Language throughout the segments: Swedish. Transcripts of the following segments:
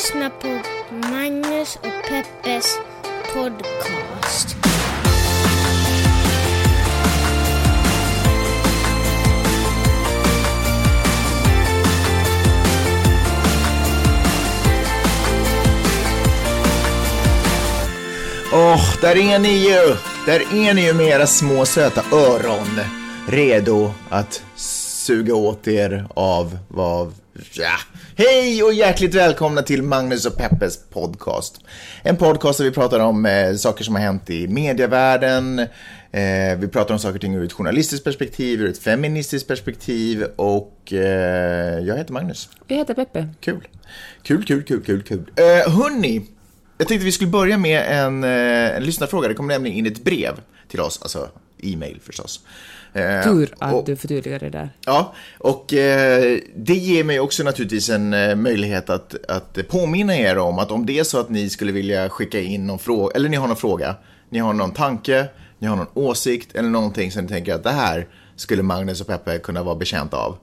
lyssnar på Magnus och Peppes podcast. Åh, oh, där är ni ju! Där är ni ju med era små söta öron. Redo att suga åt er av vad... Ja. Hej och hjärtligt välkomna till Magnus och Peppes podcast. En podcast där vi pratar om eh, saker som har hänt i medievärlden. Eh, vi pratar om saker och ting ur ett journalistiskt perspektiv, ur ett feministiskt perspektiv och eh, jag heter Magnus. Jag heter Peppe. Kul. Kul, kul, kul, kul, kul. Eh, hörni, jag tänkte vi skulle börja med en, eh, en lyssnarfråga. Det kom nämligen in ett brev till oss, alltså e-mail förstås. Eh, Tur att och, du förtydligar det där. Ja, och eh, det ger mig också naturligtvis en eh, möjlighet att, att påminna er om att om det är så att ni skulle vilja skicka in någon fråga, eller ni har någon fråga, ni har någon tanke, ni har någon åsikt eller någonting som ni tänker att det här skulle Magnus och Peppe kunna vara bekänt av.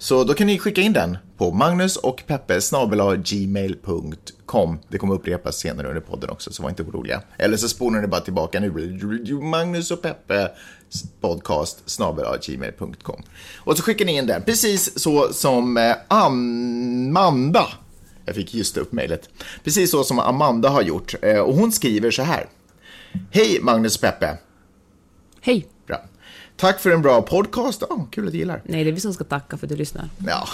Så då kan ni skicka in den på magnus och peppe gmail.com. Det kommer upprepas senare under podden också, så var inte oroliga. Eller så spolar ni bara tillbaka nu. Magnus och Peppe podcast gmail.com. Och så skickar ni in den, precis så som eh, Amanda, jag fick just upp mejlet, precis så som Amanda har gjort. Eh, och hon skriver så här. Hej Magnus och Peppe. Hej. Tack för en bra podcast. Oh, kul att du gillar. Nej, det är vi som ska tacka för att du lyssnar. Ja.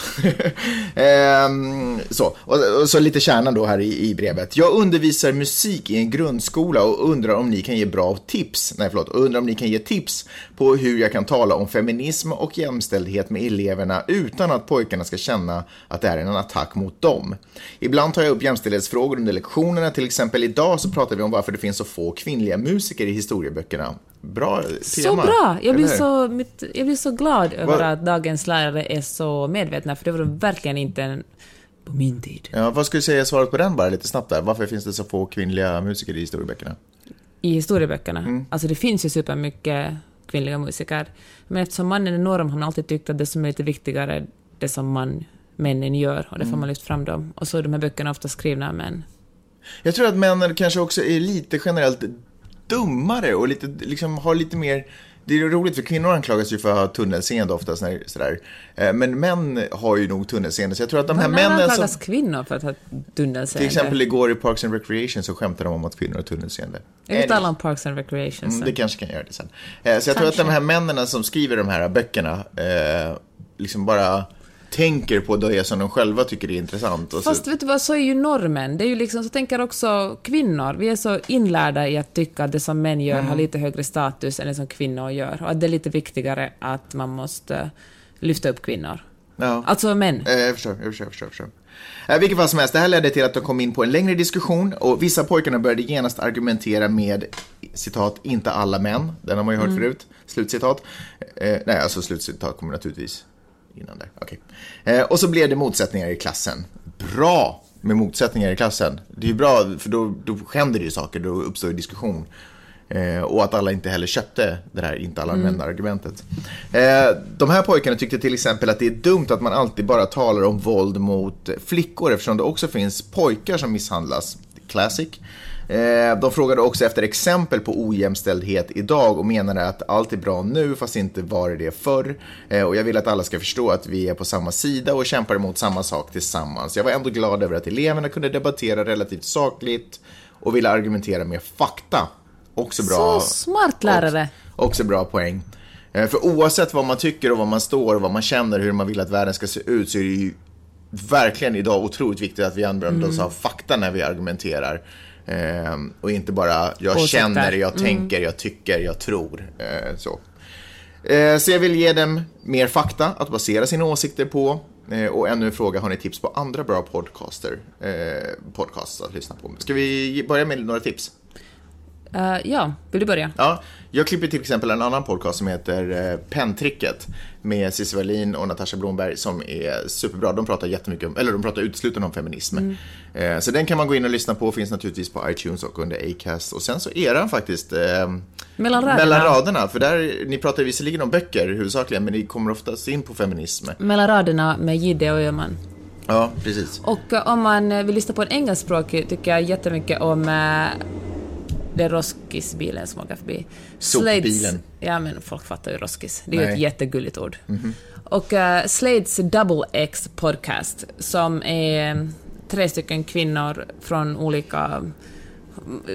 ehm, så. Och, och, så lite kärnan då här i, i, brevet. Jag undervisar musik i en grundskola och undrar om ni kan ge bra tips. Nej, förlåt. Undrar om ni kan ge tips på hur jag kan tala om feminism och jämställdhet med eleverna utan att pojkarna ska känna att det är en attack mot dem. Ibland tar jag upp jämställdhetsfrågor under lektionerna. Till exempel idag så pratar vi om varför det finns så få kvinnliga musiker i historieböckerna. Bra tema. Så bra! Jag blir så, mitt, jag blir så glad över Va? att dagens lärare är så medvetna, för det var de verkligen inte på min tid. Ja, vad skulle du säga svaret på den bara lite snabbt där? Varför finns det så få kvinnliga musiker i historieböckerna? I historieböckerna? Mm. Alltså det finns ju supermycket kvinnliga musiker. Men eftersom mannen är norm har man alltid tyckt att det som är lite viktigare, det som man, männen gör, och det får mm. man lyft fram dem. Och så är de här böckerna ofta skrivna av män. Jag tror att männen kanske också är lite generellt dummare och lite, liksom, har lite mer det är roligt för kvinnor anklagas ju för att ha tunnelseende ofta. Sådär. Eh, men män har ju nog tunnelseende. Så jag tror att de här männen anklagas som... kvinnor för att ha tunnelseende? Till exempel igår i Parks and Recreation så skämtade de om att kvinnor har tunnelseende. Jag vill tala om Parks and Recreation Mm, det kanske kan göra det sen. Eh, så jag kanske. tror att de här männen som skriver de här böckerna eh, liksom bara tänker på det som de själva tycker är intressant. Fast vet du vad, så är ju normen. Det är ju liksom, så tänker också kvinnor. Vi är så inlärda i att tycka att det som män gör mm. har lite högre status än det som kvinnor gör. Och att det är lite viktigare att man måste lyfta upp kvinnor. Ja. Alltså män. Eh, jag förstår, jag förstår, jag förstår. Jag förstår. Eh, vilket fall som helst, det här ledde till att de kom in på en längre diskussion och vissa pojkarna började genast argumentera med citat, inte alla män, den har man ju hört mm. förut, slutcitat. Eh, nej, alltså slutcitat kommer naturligtvis innan där. Okay. Eh, och så blev det motsättningar i klassen. Bra med motsättningar i klassen. Det är ju bra, för då, då händer det ju saker, då uppstår ju diskussion. Eh, och att alla inte heller köpte det här inte alla mm. män-argumentet. Eh, de här pojkarna tyckte till exempel att det är dumt att man alltid bara talar om våld mot flickor eftersom det också finns pojkar som misshandlas. Classic. Eh, de frågade också efter exempel på ojämställdhet idag och menade att allt är bra nu fast inte var det förr. Eh, och jag vill att alla ska förstå att vi är på samma sida och kämpar emot samma sak tillsammans. Jag var ändå glad över att eleverna kunde debattera relativt sakligt och ville argumentera med fakta. Också bra. Så smart lärare. Också, bra poäng. Eh, för oavsett vad man tycker och vad man står och vad man känner, hur man vill att världen ska se ut, så är det ju verkligen idag otroligt viktigt att vi använder oss av fakta när vi argumenterar. Eh, och inte bara jag Åsikter. känner, jag mm. tänker, jag tycker, jag tror. Eh, så. Eh, så jag vill ge dem mer fakta att basera sina åsikter på. Eh, och ännu en fråga, har ni tips på andra bra podcaster, eh, podcasts att lyssna på? Ska vi börja med några tips? Uh, ja, vill du börja? Ja, jag klipper till exempel en annan podcast som heter eh, Penntricket med Cissi Wallin och Natasha Blomberg som är superbra. De pratar jättemycket om, eller de pratar uteslutande om feminism. Mm. Eh, så den kan man gå in och lyssna på, finns naturligtvis på iTunes och under Acast. Och sen så är den faktiskt eh, mellan, raderna. mellan raderna. För där, ni pratar visserligen om böcker huvudsakligen, men ni kommer oftast in på feminism. Mellan raderna med Jidde och Öhman. Ja, precis. Och eh, om man vill lyssna på en engelskspråkig tycker jag jättemycket om eh, det är Roskisbilen som åker förbi. Sopbilen. Slades- Ja, men folk fattar ju Roskis. Det är ju Nej. ett jättegulligt ord. Och uh, Slades Double X podcast, som är eh, tre stycken kvinnor från olika...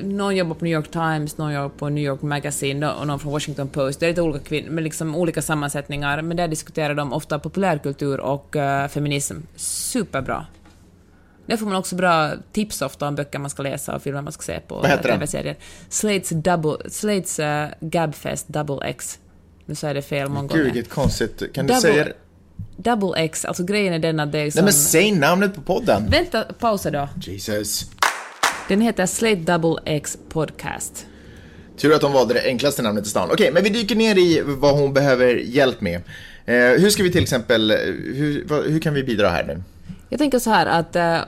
Någon jobbar på New York Times, någon jobbar på New York Magazine och någon från Washington Post. Det är lite olika kvinnor, med liksom olika sammansättningar, men där diskuterar de ofta populärkultur och eh, feminism. Superbra. Där får man också bra tips ofta om böcker man ska läsa och filmer man ska se på. Vad heter den? Slates, double, Slates uh, Gabfest Double X. Nu sa jag det fel många Gud, gånger. vilket konstigt. Kan du Double- säga det? Double X, alltså grejen är den att det är som... Nej, men säg namnet på podden. Vänta, pausa då. Jesus. Den heter Slate Double X Podcast. Tur att de valde det enklaste namnet i stan. Okej, men vi dyker ner i vad hon behöver hjälp med. Eh, hur ska vi till exempel, hur, vad, hur kan vi bidra här nu? Jag tänker så här att eh,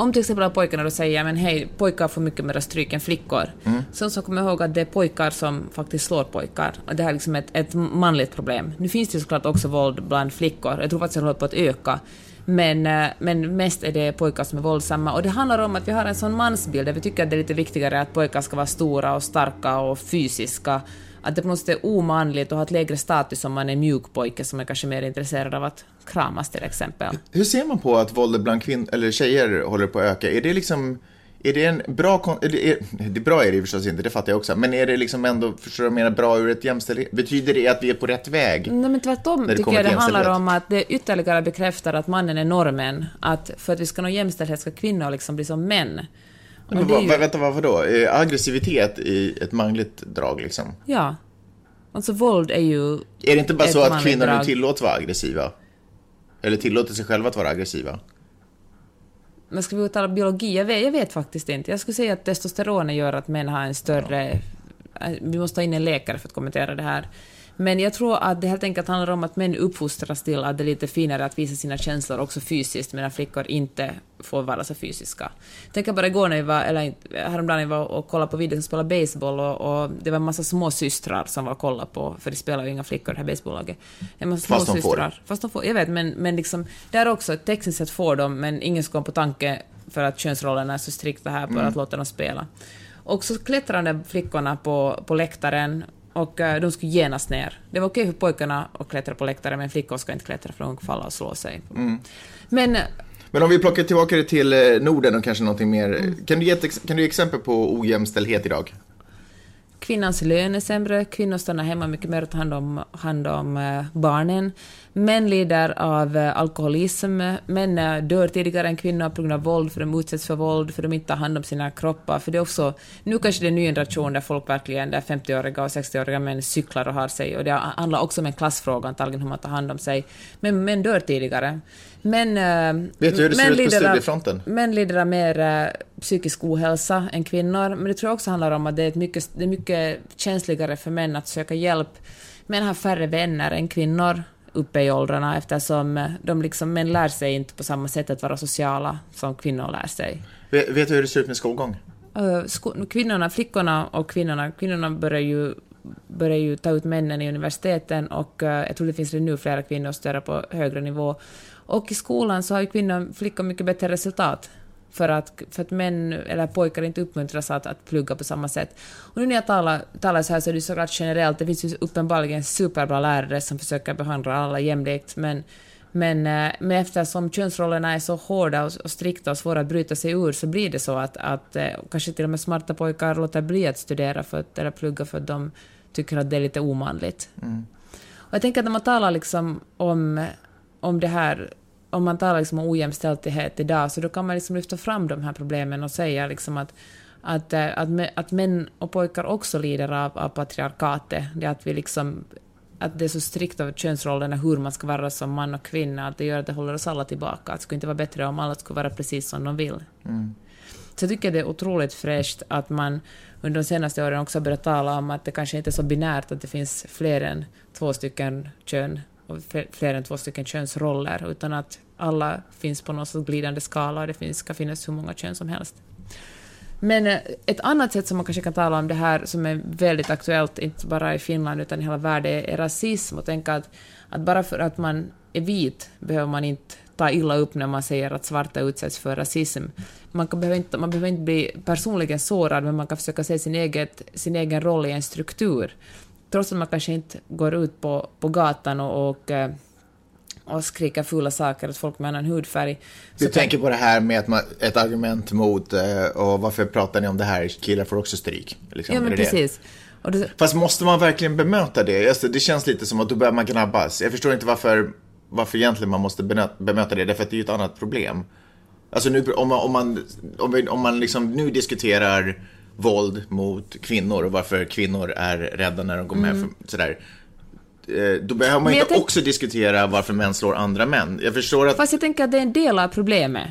om till exempel pojkarna då säger men hej, pojkar får mycket mer stryk än flickor. Sen så kommer jag ihåg att det är pojkar som faktiskt slår pojkar. Och det här är liksom ett, ett manligt problem. Nu finns det ju såklart också våld bland flickor. Jag tror faktiskt att det håller på att öka. Men, eh, men mest är det pojkar som är våldsamma. Och det handlar om att vi har en sån mansbild där vi tycker att det är lite viktigare att pojkar ska vara stora och starka och fysiska. Att det på något sätt är omanligt och ha ett lägre status om man är mjuk pojke som är kanske mer intresserad av att kramas till exempel. Hur ser man på att våldet bland kvinn eller tjejer håller på att öka? Är det liksom, är det en bra, kon- är det, är, det bra är det förstås inte, det fattar jag också, men är det liksom ändå, förstår du menar, bra ur ett jämställdhet? Betyder det att vi är på rätt väg? Nej, men tvärtom tycker jag det handlar om att det ytterligare bekräftar att mannen är normen. Att för att vi ska nå jämställdhet ska kvinnor liksom bli som män. Men det är ju- vänta, vadå? Är aggressivitet i ett manligt drag liksom? Ja. Alltså våld är ju... Är det inte bara så att kvinnor nu drag. tillåts vara aggressiva? Eller tillåter sig själva att vara aggressiva? Men ska vi uttala biologi? Jag vet, jag vet faktiskt inte. Jag skulle säga att testosteronet gör att män har en större... Vi måste ta in en läkare för att kommentera det här. Men jag tror att det helt enkelt handlar om att män uppfostras till att det är lite finare att visa sina känslor också fysiskt, medan flickor inte får vara så fysiska. Tänk bara igår när vi var, eller häromdagen när vi var och kollade på videor som spelade baseball och, och det var en massa små systrar som var och kollade på, för det spelar ju inga flickor det här basebollaget. En massa Fast de får. småsystrar. Fast de får. Jag vet, men, men liksom, där också, tekniskt sett får de, men ingen ska komma på tanke för att könsrollerna är så strikta här på att låta dem spela. Och så klättrade flickorna på, på läktaren och eh, de skulle genast ner. Det var okej för pojkarna att klättra på läktaren, men flickor ska inte klättra för de kan falla och slå sig. Men eh, Men om vi plockar tillbaka det till eh, Norden och kanske någonting mer. Mm. Kan, du ge ett, kan du ge exempel på ojämställdhet idag? Kvinnans lön är sämre, kvinnor stannar hemma mycket mer och tar hand om, hand om barnen. Män lider av eh, alkoholism, män eh, dör tidigare än kvinnor på grund av våld, för de utsätts för våld, för de inte tar hand om sina kroppar. För det är också, nu kanske det är en ny generation där folk verkligen, där 50-åriga och 60-åriga män cyklar och har sig, och det handlar också om en klassfråga antagligen hur man tar hand om sig. Men män dör tidigare. Men, eh, Vet du hur det ser ut på studiefronten? Män lider av mer psykisk ohälsa än kvinnor, men det tror jag också handlar om att det är, mycket, det är mycket känsligare för män att söka hjälp. Män har färre vänner än kvinnor uppe i åldrarna eftersom de liksom, män lär sig inte på samma sätt att vara sociala som kvinnor lär sig. Vet, vet du hur det ser ut med skolgång? Uh, kvinnorna, flickorna och kvinnorna, kvinnorna börjar ju, börjar ju ta ut männen i universiteten och eh, jag tror det finns redan nu flera kvinnor studerar på högre nivå. Och i skolan så har ju kvinnor, flickor mycket bättre resultat. För att, för att män eller pojkar inte uppmuntras att, att plugga på samma sätt. Och nu när jag talar, talar så här så är det såklart generellt, det finns ju uppenbarligen superbra lärare som försöker behandla alla jämlikt, men men, eh, men eftersom könsrollerna är så hårda och, och strikta och svåra att bryta sig ur så blir det så att, att eh, kanske till och med smarta pojkar låter bli att studera för att, eller plugga för att de tycker att det är lite omanligt. Och jag tänker att när man talar liksom om, om det här, om man talar liksom om ojämställdhet idag, så då kan man liksom lyfta fram de här problemen och säga liksom att, att, eh, att, att män och pojkar också lider av, av patriarkatet. Det att vi liksom att det är så strikt av könsrollerna hur man ska vara som man och kvinna, att det gör att det håller oss alla tillbaka. Att det skulle inte vara bättre om alla skulle vara precis som de vill. Så jag tycker det är otroligt fräscht att man under de senaste åren också börjat tala om att det kanske inte är så binärt att det finns fler än två stycken kön fler- än två stycken könsroller, utan att alla finns på någon sorts glidande skala och det finns, ska finnas hur många kön som helst. Men eh, ett annat sätt som man kanske kan tala om det här som är väldigt aktuellt, inte bara i Finland utan i hela världen, är rasism och tänka att, att bara för att man är vit behöver man inte ta illa upp när man säger att svarta utsätts för rasism. Man, kan, behöver, inte, man behöver inte bli personligen sårad, men man kan försöka se sin, eget, sin egen roll i en struktur. Trots att man kanske inte går ut på, på gatan och, och eh, och skrika fula saker åt folk med annan hudfärg. Du så tänker på det här med att man, ett argument mot eh, och varför pratar ni om det här, killar får också stryk. Liksom. Ja men precis. Det... Fast måste man verkligen bemöta det? Alltså, det känns lite som att då börjar man gnabbas. Jag förstår inte varför, varför egentligen man måste bemöta det, därför att det är ju ett annat problem. Alltså nu, om man, om man, om, vi, om man liksom nu diskuterar våld mot kvinnor och varför kvinnor är rädda när de går med mm. för, sådär. Eh, då behöver man inte också diskutera varför män slår andra män. Jag förstår att... Fast jag tänker att det är en del av problemet.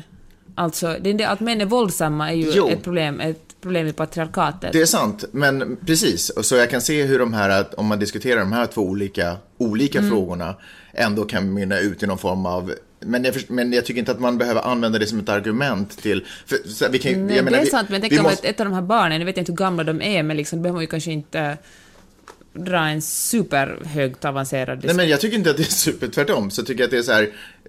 Alltså, det är del, att män är våldsamma är ju jo. ett problem, ett problem i patriarkatet. Det är sant, men precis. Och så jag kan se hur de här, om man diskuterar de här två olika, olika mm. frågorna, ändå kan mynna ut i någon form av men jag, men jag, tycker inte att man behöver använda det som ett argument till... För, vi kan, Nej, menar, det är sant, men tänk om måste... ett, ett av de här barnen, jag vet inte hur gamla de är, men liksom, behöver man ju kanske inte dra en superhögt avancerad diskussion. Nej, men jag tycker inte att det är super, tvärtom. Så tycker jag att det är så här,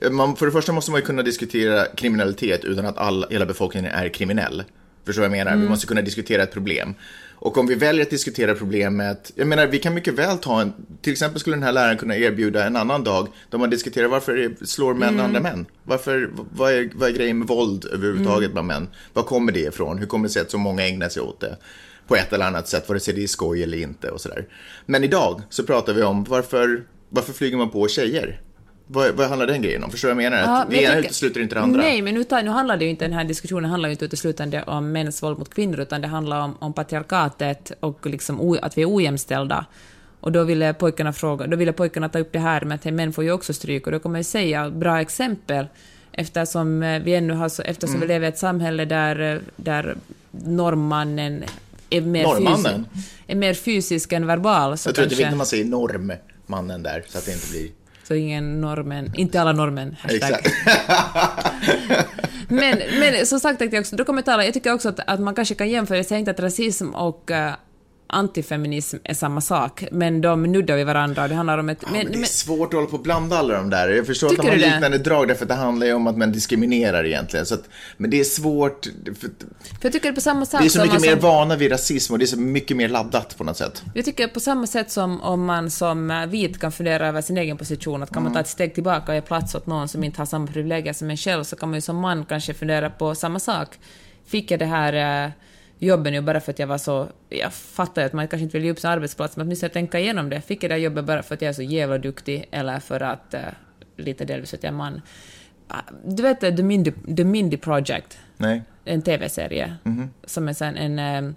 man, för det första måste man ju kunna diskutera kriminalitet utan att all, hela befolkningen är kriminell. Förstår vad jag menar? Mm. Vi måste kunna diskutera ett problem. Och om vi väljer att diskutera problemet, jag menar vi kan mycket väl ta en, till exempel skulle den här läraren kunna erbjuda en annan dag då man diskuterar varför slår män mm. andra män? Varför, vad är, vad är grejen med våld överhuvudtaget mm. bland män? Var kommer det ifrån? Hur kommer det sig att så många ägnar sig åt det? på ett eller annat sätt, vare sig det är skoj eller inte och sådär. Men idag så pratar vi om varför, varför flyger man på tjejer? Vad, vad handlar den grejen om? Förstår du vad jag menar? Ja, det ena utesluter inte det andra. Nej, men utan, nu handlar det ju inte, den här diskussionen handlar ju inte uteslutande om mäns våld mot kvinnor, utan det handlar om, om patriarkatet och liksom o, att vi är ojämställda. Och då ville pojkarna fråga, då ville pojkarna ta upp det här med att män får ju också stryk, och då kommer jag säga bra exempel, eftersom eh, vi ännu har så, eftersom mm. vi lever i ett samhälle där, eh, där normmannen är mer, Norrmannen? Fysisk, är mer fysisk än verbal. Så jag tror kanske... det är viktigt att man säger normmannen där, så att det inte blir... Så ingen normen, inte alla normen, hashtag. men, men som sagt, jag, också, då kommer jag, tala, jag tycker också att, att man kanske kan jämföra, jag säger inte att rasism och uh, antifeminism är samma sak, men de nuddar vid varandra. Det handlar om ett... Ja, men, men det är svårt att hålla på och blanda alla de där. Jag förstår att de har liknande det? drag, därför att det handlar ju om att man diskriminerar egentligen. Så att, men det är svårt. För, för jag tycker på samma sätt Vi är så mycket mer som, vana vid rasism och det är så mycket mer laddat på något sätt. Jag tycker på samma sätt som om man som vit kan fundera över sin egen position, att kan mm. man ta ett steg tillbaka och ge plats åt någon som inte har samma privilegier som en själv, så kan man ju som man kanske fundera på samma sak. Fick jag det här jobben ju bara för att jag var så... Jag fattar ju att man kanske inte vill ge upp sin arbetsplats, men åtminstone tänka igenom det. Fick jag det jobbet bara för att jag är så jävla duktig, eller för att... Uh, lite delvis att jag är man. Uh, du vet The Mindy, The Mindy Project? Nej. En TV-serie. Mm -hmm. Som är sen en... Uh,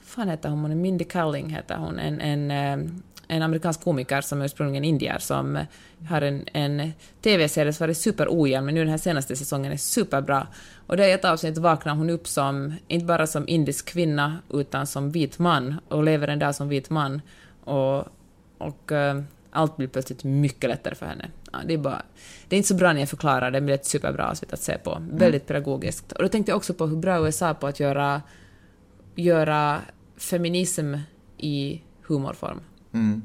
fan heter hon? Mindy Kaling heter hon. En, en, en amerikansk komiker som är ursprungligen indier som har en, en TV-serie som varit superojämn, men nu den här senaste säsongen är superbra. Och det är ett avsnitt vaknar hon upp som, inte bara som indisk kvinna, utan som vit man, och lever en dag som vit man. Och, och uh, allt blir plötsligt mycket lättare för henne. Ja, det, är bara, det är inte så bra när jag förklarar det, men det är ett superbra avsnitt att se på. Mm. Väldigt pedagogiskt. Och då tänkte jag också på hur bra USA är på att göra, göra feminism i humorform. Mm.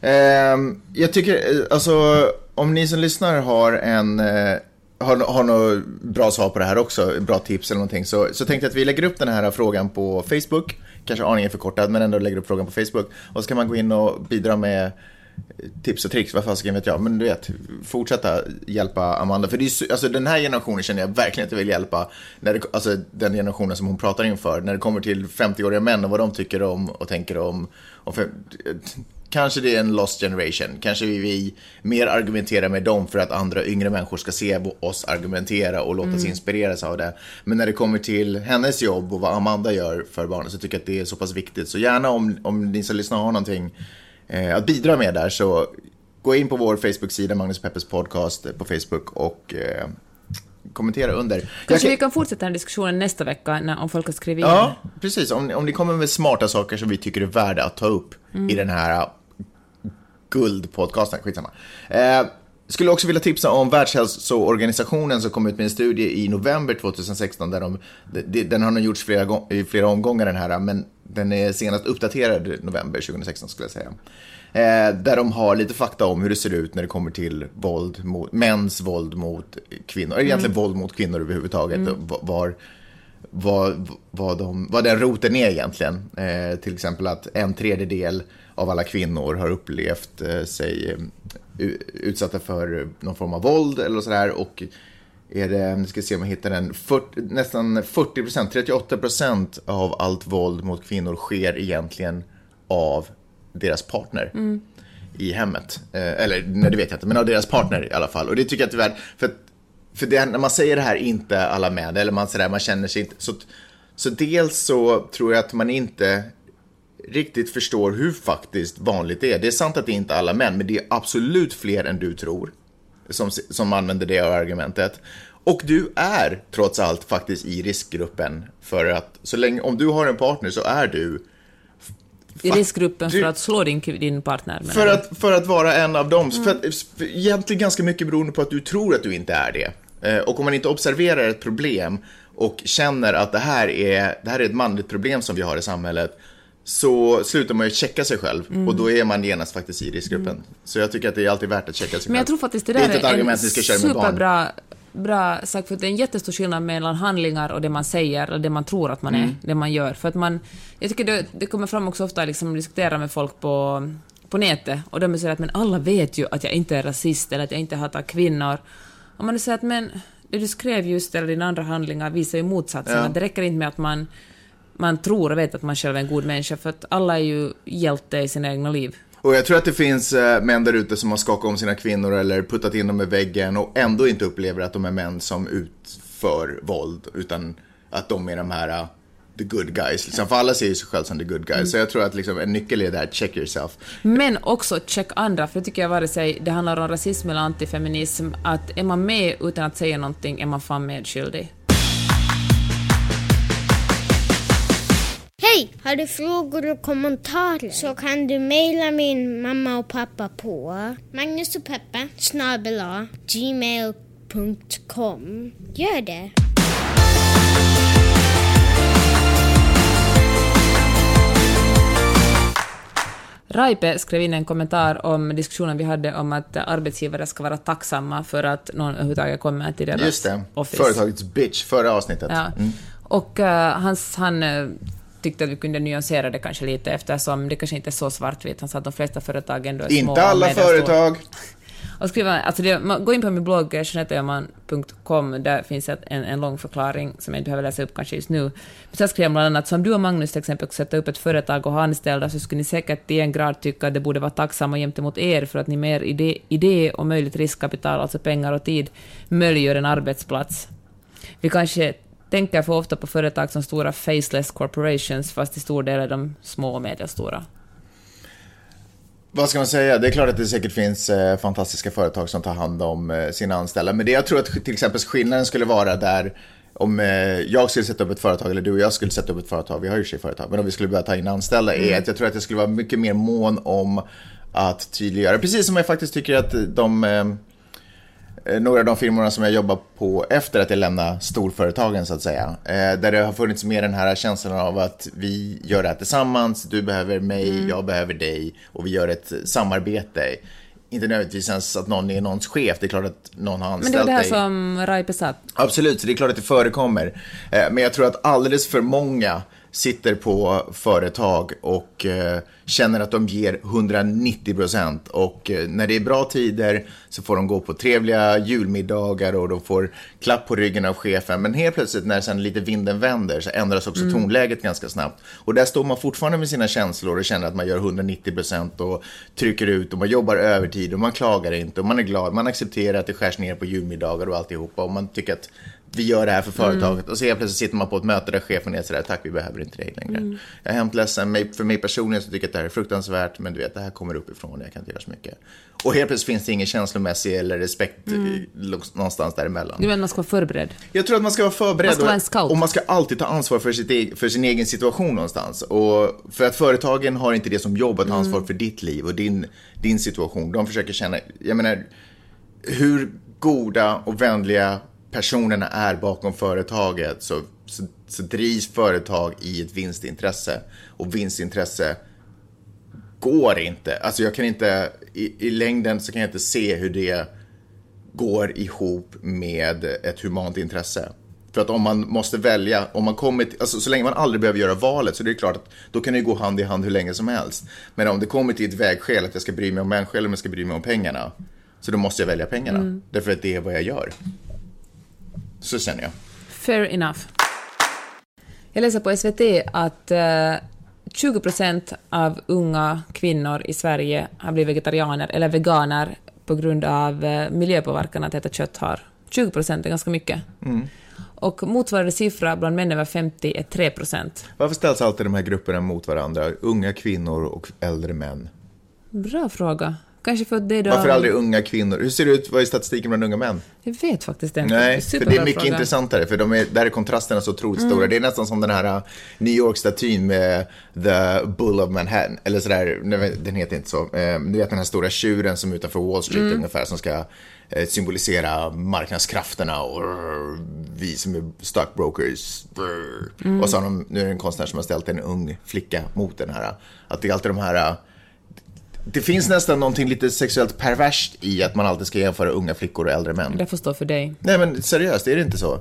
Eh, jag tycker, alltså, om ni som lyssnar har en eh, har, har något bra svar på det här också, bra tips eller någonting, så, så tänkte jag att vi lägger upp den här frågan på Facebook, kanske aningen förkortad, men ändå lägger upp frågan på Facebook. Och så kan man gå in och bidra med tips och tricks, vad fasiken vet jag. Men du vet, fortsätta hjälpa Amanda. För det är, alltså, den här generationen känner jag verkligen att jag vill hjälpa. När det, alltså den generationen som hon pratar inför. När det kommer till 50-åriga män och vad de tycker om och tänker om. Och för, kanske det är en lost generation. Kanske vi, vi mer argumenterar med dem för att andra yngre människor ska se oss argumentera och låta mm. sig inspireras av det. Men när det kommer till hennes jobb och vad Amanda gör för barnen så tycker jag att det är så pass viktigt. Så gärna om, om ni som lyssnar har någonting eh, att bidra med där så gå in på vår Facebook-sida Magnus Peppers podcast på Facebook och eh, kommentera under. Kanske kan... vi kan fortsätta den diskussionen nästa vecka när, om folk har skrivit in. Ja, precis. Om, om ni kommer med smarta saker som vi tycker är värda att ta upp mm. i den här guldpodcasten, skitsamma. Eh, skulle också vilja tipsa om Världshälsoorganisationen som kom ut med en studie i november 2016. Där de, den har nog gjorts flera, i flera omgångar den här, men den är senast uppdaterad november 2016 skulle jag säga. Eh, där de har lite fakta om hur det ser ut när det kommer till våld mot, mäns våld mot kvinnor, eller egentligen mm. våld mot kvinnor överhuvudtaget. Mm. Var, vad, vad, de, vad den roten är egentligen. Eh, till exempel att en tredjedel av alla kvinnor har upplevt eh, sig eh, utsatta för någon form av våld eller sådär. Och är det, nu ska se om jag hittar den, 40, nästan 40 procent, 38 procent av allt våld mot kvinnor sker egentligen av deras partner. Mm. i hemmet. Eh, eller nej, det vet jag inte, men av deras partner i alla fall. Och det tycker jag tyvärr, för, för det, när man säger det här, inte alla män, eller man, sådär, man känner sig inte, så, så dels så tror jag att man inte riktigt förstår hur faktiskt vanligt det är. Det är sant att det är inte alla män, men det är absolut fler än du tror som, som använder det argumentet. Och du är trots allt faktiskt i riskgruppen för att så länge, om du har en partner så är du i riskgruppen för att slå din, din partner? För att, för att vara en av dem. Mm. För att, egentligen ganska mycket beroende på att du tror att du inte är det. Eh, och om man inte observerar ett problem och känner att det här är, det här är ett manligt problem som vi har i samhället, så slutar man ju checka sig själv mm. och då är man genast faktiskt i riskgruppen. Mm. Så jag tycker att det är alltid värt att checka sig själv. Men jag tror faktiskt det där det är, är en superbra bra sagt, för det är en jättestor skillnad mellan handlingar och det man säger, eller det man tror att man är, mm. det man gör. För att man, jag tycker det, det kommer fram också ofta, liksom, diskutera med folk på, på nätet, och de säger att men alla vet ju att jag inte är rasist, eller att jag inte hatar kvinnor. Och man säger att men det du skrev just, eller dina andra handlingar, visar ju motsatsen. Ja. Att det räcker inte med att man, man tror och vet att man själv är en god människa, för att alla är ju hjälte i sina egna liv. Och jag tror att det finns äh, män där ute som har skakat om sina kvinnor eller puttat in dem i väggen och ändå inte upplever att de är män som utför våld, utan att de är de här uh, the good guys. Liksom. För alla ser ju sig själva som the good guys. Mm. Så jag tror att liksom, en nyckel är där, check yourself. Men också check andra, för det tycker jag vare sig det handlar om rasism eller antifeminism, att är man med utan att säga någonting är man fan medskyldig. Hej! Har du frågor och kommentarer så kan du mejla min mamma och pappa på magnusochpeppa gmail.com. Gör det! Raipe skrev in en kommentar om diskussionen vi hade om att arbetsgivare ska vara tacksamma för att någon överhuvudtaget kommer till deras Just det, office. företagets bitch, förra avsnittet. Ja. Mm. Och uh, hans, han uh, tyckte att vi kunde nyansera det kanske lite eftersom det kanske inte är så svartvitt. Han sa att de flesta företag ändå är inte små. Inte alla företag. Och skriva, alltså det, gå in på min blogg, jeanetteöhman.com, där finns en, en lång förklaring som jag inte behöver läsa upp kanske just nu. Men sen skrev jag bland annat, som du och Magnus till exempel sätta upp ett företag och ha anställda, så skulle ni säkert i en grad tycka att det borde vara tacksamma gentemot er för att ni mer idé, idé och möjligt riskkapital, alltså pengar och tid, möjliggör en arbetsplats. Vi kanske tänker för ofta på företag som stora faceless corporations, fast till stor del är de små och medelstora. Vad ska man säga? Det är klart att det säkert finns eh, fantastiska företag som tar hand om eh, sina anställda. Men det jag tror att till exempel skillnaden skulle vara där om eh, jag skulle sätta upp ett företag eller du och jag skulle sätta upp ett företag, vi har ju sig företag, men om vi skulle börja ta in anställda mm. är att jag tror att jag skulle vara mycket mer mån om att tydliggöra, precis som jag faktiskt tycker att de några av de firmorna som jag jobbar på efter att jag lämnade storföretagen så att säga. Eh, där det har funnits mer den här känslan av att vi gör det här tillsammans, du behöver mig, mm. jag behöver dig och vi gör ett samarbete. Inte nödvändigtvis ens att någon är någons chef, det är klart att någon har anställt dig. Men det är det här dig. som Raipe sa. Absolut, så det är klart att det förekommer. Eh, men jag tror att alldeles för många sitter på företag och eh, känner att de ger 190 procent. Och eh, när det är bra tider så får de gå på trevliga julmiddagar och de får klapp på ryggen av chefen. Men helt plötsligt när sen lite vinden vänder så ändras också mm. tonläget ganska snabbt. Och där står man fortfarande med sina känslor och känner att man gör 190 procent och trycker ut och man jobbar övertid och man klagar inte och man är glad. Man accepterar att det skärs ner på julmiddagar och alltihopa och man tycker att vi gör det här för företaget. Mm. Och så helt plötsligt sitter man på ett möte där chefen är sådär, tack vi behöver inte dig längre. Mm. Jag är hemskt ledsen, för mig personligen så tycker jag att det här är fruktansvärt, men du vet, det här kommer uppifrån och jag kan inte göra så mycket. Och helt plötsligt finns det ingen känslomässig eller respekt mm. någonstans däremellan. Du menar man ska vara förberedd? Jag tror att man ska vara förberedd. Man ska vara en scout. Och, man ska alltid ta ansvar för, sitt egen, för sin egen situation någonstans. Och för att företagen har inte det som jobb att ta ansvar mm. för ditt liv och din, din situation. De försöker känna, jag menar, hur goda och vänliga personerna är bakom företaget så, så, så drivs företag i ett vinstintresse. Och vinstintresse går inte. Alltså jag kan inte, i, i längden så kan jag inte se hur det går ihop med ett humant intresse. För att om man måste välja, om man kommer till, alltså så länge man aldrig behöver göra valet så är det klart att då kan det gå hand i hand hur länge som helst. Men om det kommer till ett vägskäl att jag ska bry mig om människor eller om jag ska bry mig om pengarna. Så då måste jag välja pengarna. Mm. Därför att det är vad jag gör. Så känner jag. Fair enough. Jag läser på SVT att uh, 20 procent av unga kvinnor i Sverige har blivit vegetarianer eller veganer på grund av uh, miljöpåverkan att äta kött har. 20 procent är ganska mycket. Mm. Och motsvarande siffra bland män över 50 är 3 procent. Varför ställs alltid de här grupperna mot varandra? Unga kvinnor och äldre män? Bra fråga. Kanske för att det då... Varför aldrig unga kvinnor? Hur ser det ut, vad är statistiken bland unga män? Jag vet faktiskt inte. Nej, för det är mycket fråga. intressantare, för de är, där är kontrasterna så otroligt mm. stora. Det är nästan som den här uh, New York-statyn med The Bull of Manhattan, eller sådär, den heter inte så. Eh, du vet den här stora tjuren som är utanför Wall Street mm. ungefär, som ska eh, symbolisera marknadskrafterna och vi som är stockbrokers. Mm. Och så har de, nu är det en konstnär som har ställt en ung flicka mot den här. Att det är alltid de här det finns nästan någonting lite sexuellt perverst i att man alltid ska jämföra unga flickor och äldre män. Det får stå för dig. Nej men seriöst, är det inte så?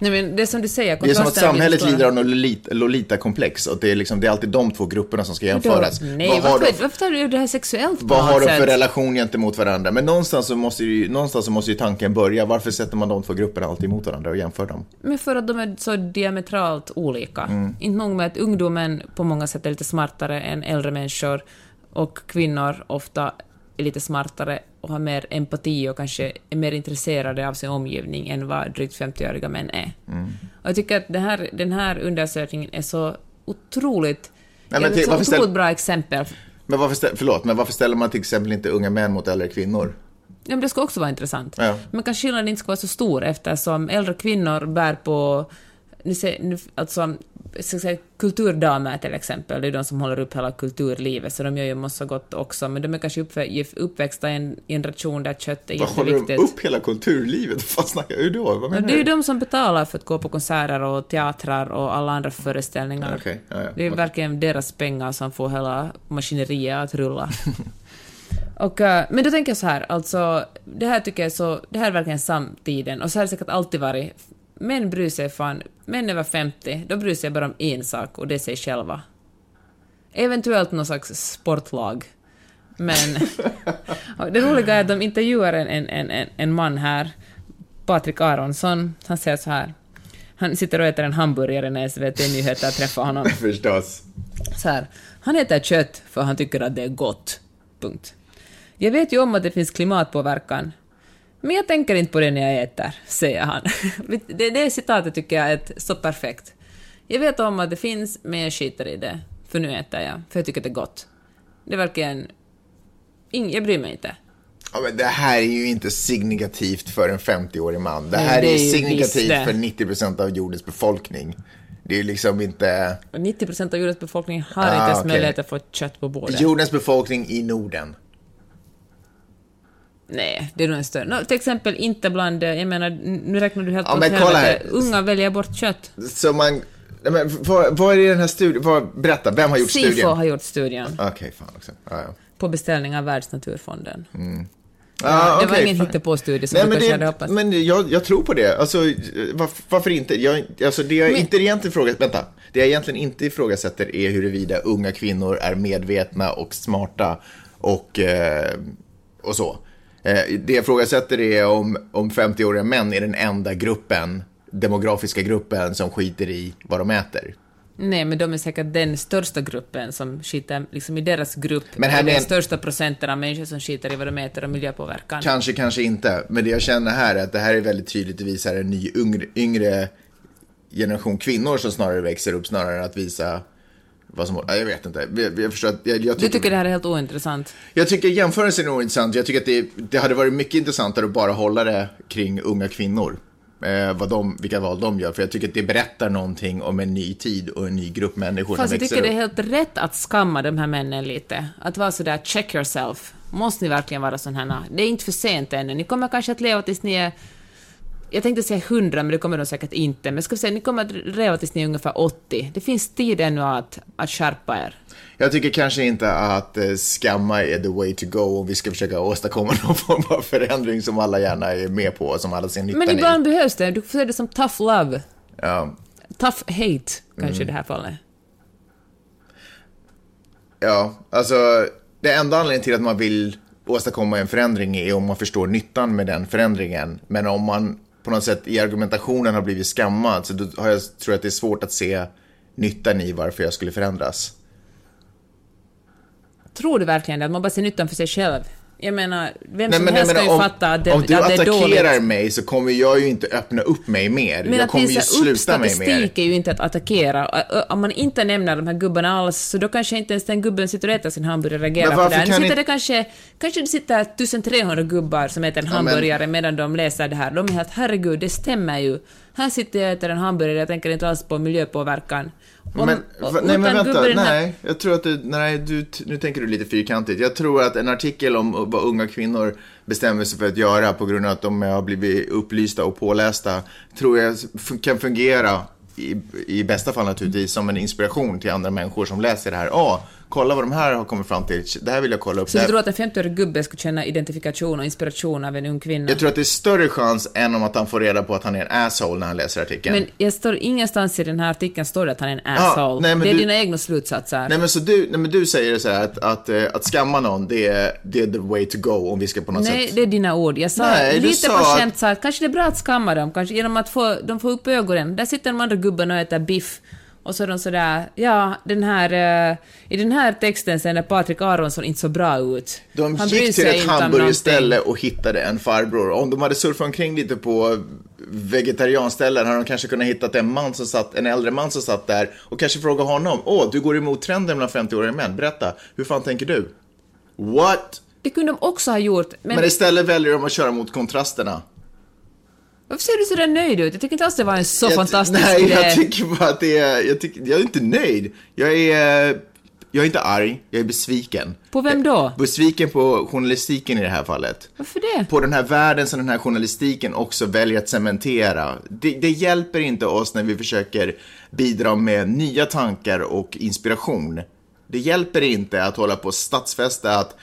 Nej men det är som du säger, Det är som att samhället lider av något Lolita-komplex och det är, liksom, det är alltid de två grupperna som ska jämföras. Nej, vad varför, de, varför tar du det här sexuellt Vad har de för relation gentemot varandra? Men någonstans så, måste ju, någonstans så måste ju tanken börja. Varför sätter man de två grupperna alltid mot varandra och jämför dem? Men för att de är så diametralt olika. Mm. Inte nog med att ungdomen på många sätt är lite smartare än äldre människor och kvinnor ofta är lite smartare och har mer empati och kanske är mer intresserade av sin omgivning än vad drygt 50-åriga män är. Mm. Och jag tycker att den här, den här undersökningen är så otroligt, Nej, men till, så otroligt ställ... bra exempel. Men varför, ställ, förlåt, men varför ställer man till exempel inte unga män mot äldre kvinnor? Ja, men det ska också vara intressant. Ja. Men kanske skillnaden inte ska vara så stor eftersom äldre kvinnor bär på nu, nu, alltså, säga, kulturdamer till exempel, det är de som håller upp hela kulturlivet, så de gör ju massa gott också, men de är kanske uppväxta i en generation där kött är jätteviktigt. Vad håller de upp hela kulturlivet? Vad snackar du då? Vad menar det är ju de som betalar för att gå på konserter och teatrar och alla andra föreställningar. Okay, ja, ja, det är okay. verkligen deras pengar som får hela maskineriet att rulla. Och, uh, men då tänker jag så här, alltså, det här tycker jag så, det här är verkligen samtiden, och så har det säkert alltid varit män bryr sig fan, män över 50, de bryr sig bara om en sak och det är sig själva. Eventuellt någon slags sportlag. Men det roliga är att de intervjuar en, en, en, en man här, Patrik Aronsson, han säger så här. Han sitter och äter en hamburgare när SVT Nyheter träffar honom. Förstås. Så här. Han äter kött för han tycker att det är gott. Punkt. Jag vet ju om att det finns klimatpåverkan, men jag tänker inte på det när jag äter, säger han. Det, det citatet tycker jag är så perfekt. Jag vet om att det finns, men jag skiter i det, för nu äter jag, för jag tycker det är gott. Det är verkligen... Jag bryr mig inte. Ja, men det här är ju inte signifikativt för en 50-årig man. Det här det är, är signifikativt för 90 procent av jordens befolkning. Det är liksom inte... 90 procent av jordens befolkning har ah, inte ens okay. möjlighet att få kött på bordet. Jordens befolkning i Norden. Nej, det är nog en större. No, till exempel inte bland, jag menar, nu räknar du helt ja, men kolla här. Unga väljer bort kött. Så man, men vad, vad är det i den här studien, vad, berätta, vem har gjort Sifo studien? Sifo har gjort studien. Okej, okay, fan också. Ah, ja. På beställning av Världsnaturfonden. Mm. Ah, det okay, var ingen hittepå-studie som Nej, du kanske hade hoppats. Men jag, jag, tror på det. Alltså, varför, varför inte? Jag, alltså, det jag men... inte egentligen ifrågasätter, vänta. Det jag egentligen inte ifrågasätter är huruvida unga kvinnor är medvetna och smarta och, eh, och så. Eh, det jag ifrågasätter är om, om 50-åriga män är den enda gruppen, demografiska gruppen, som skiter i vad de äter. Nej, men de är säkert den största gruppen som skiter liksom i deras grupp. Men här är den största procenten av människor som skiter i vad de äter och miljöpåverkan. Kanske, kanske inte. Men det jag känner här är att det här är väldigt tydligt. Det visar en ny yngre, yngre generation kvinnor som snarare växer upp, snarare än att visa vad som, jag vet inte. Jag, jag förstår att, jag, jag tycker, du tycker det här är helt ointressant? Jag tycker jämförelsen är ointressant. Jag tycker att det, det hade varit mycket intressantare att bara hålla det kring unga kvinnor. Eh, vad de, vilka val de gör. För jag tycker att det berättar någonting om en ny tid och en ny grupp människor Fast jag tycker upp. det är helt rätt att skamma de här männen lite. Att vara sådär check yourself. Måste ni verkligen vara sådana här? Det är inte för sent ännu. Ni kommer kanske att leva tills ni är jag tänkte säga 100, men det kommer de säkert inte. Men ska vi säga, ni kommer att leva tills ni är ungefär 80. Det finns tid ännu att, att skärpa er. Jag tycker kanske inte att eh, skamma är the way to go om vi ska försöka åstadkomma någon form av förändring som alla gärna är med på och som alla ser nyttan Men i. ibland behövs det. Du får se det som tough love. Ja. Tough hate, kanske i det här fallet. Ja, alltså det enda anledningen till att man vill åstadkomma en förändring är om man förstår nyttan med den förändringen. Men om man på något sätt i argumentationen har blivit skammad så då har jag, tror jag att det är svårt att se nyttan i varför jag skulle förändras. Tror du verkligen det? Att man bara ser nyttan för sig själv? Jag menar, vem Nej, som men, helst men ska ju om, fatta att det, om du att det attackerar mig så kommer jag ju inte öppna upp mig mer. Men jag att kommer ju sluta mig mer. statistik är ju inte att attackera. Om man inte nämner de här gubbarna alls, så då kanske inte ens den gubben sitter och äter sin hamburgare och reagerar på det. Nu kan sitter ni- det kanske, kanske det sitter 1300 gubbar som äter en Ja, men- hamburgare medan de läser det här. De är helt herregud, det stämmer ju. Här sitter jag och äter en hamburgare, jag tänker inte alls på miljöpåverkan. Om- Men, och- nej men vänta, här- nej. Jag tror att du, nej, du, nu tänker du lite fyrkantigt. Jag tror att en artikel om vad unga kvinnor bestämmer sig för att göra på grund av att de har blivit upplysta och pålästa, tror jag kan fungera i, i bästa fall naturligtvis som en inspiration till andra människor som läser det här. Ja, kolla vad de här har kommit fram till. Det här vill jag kolla upp. Så du här- tror att en 50-årig gubbe skulle känna identifikation och inspiration av en ung kvinna? Jag tror att det är större chans än om att han får reda på att han är en asshole när han läser artikeln. Men jag står ingenstans i den här artikeln står det att han är en asshole. nej, men det är du- dina egna slutsatser. Nej men så du, nej, men du säger så här att, att, eh, att skamma någon, det är, det är the way to go om vi ska på något Nej, sätt... det är dina ord. Jag sa Nej, lite sa på att- skämt så att kanske det är bra att skamma dem, kanske genom att få, de får upp ögonen. Där sitter de andra gubbarna och äter biff. Och så är de sådär, ja, den här, eh, i den här texten ser Patrik Aronsson inte så bra ut. De Han gick till ett hamburgerställe och hittade en farbror. Om de hade surfat omkring lite på vegetarianställen hade de kanske kunnat hitta en man som satt, en äldre man som satt där och kanske fråga honom, åh, du går emot trenden bland 50-åriga män, berätta, hur fan tänker du? What? Det kunde de också ha gjort, men, Men istället väljer de att köra mot kontrasterna. Varför ser du så där nöjd ut? Jag tycker inte alls det var en så jag, fantastisk Nej, idé. jag tycker bara att det är, jag, tycker, jag är inte nöjd. Jag är, jag är inte arg, jag är besviken. På vem då? Besviken på journalistiken i det här fallet. Varför det? På den här världen som den här journalistiken också väljer att cementera. Det, det hjälper inte oss när vi försöker bidra med nya tankar och inspiration. Det hjälper inte att hålla på och stadsfästa att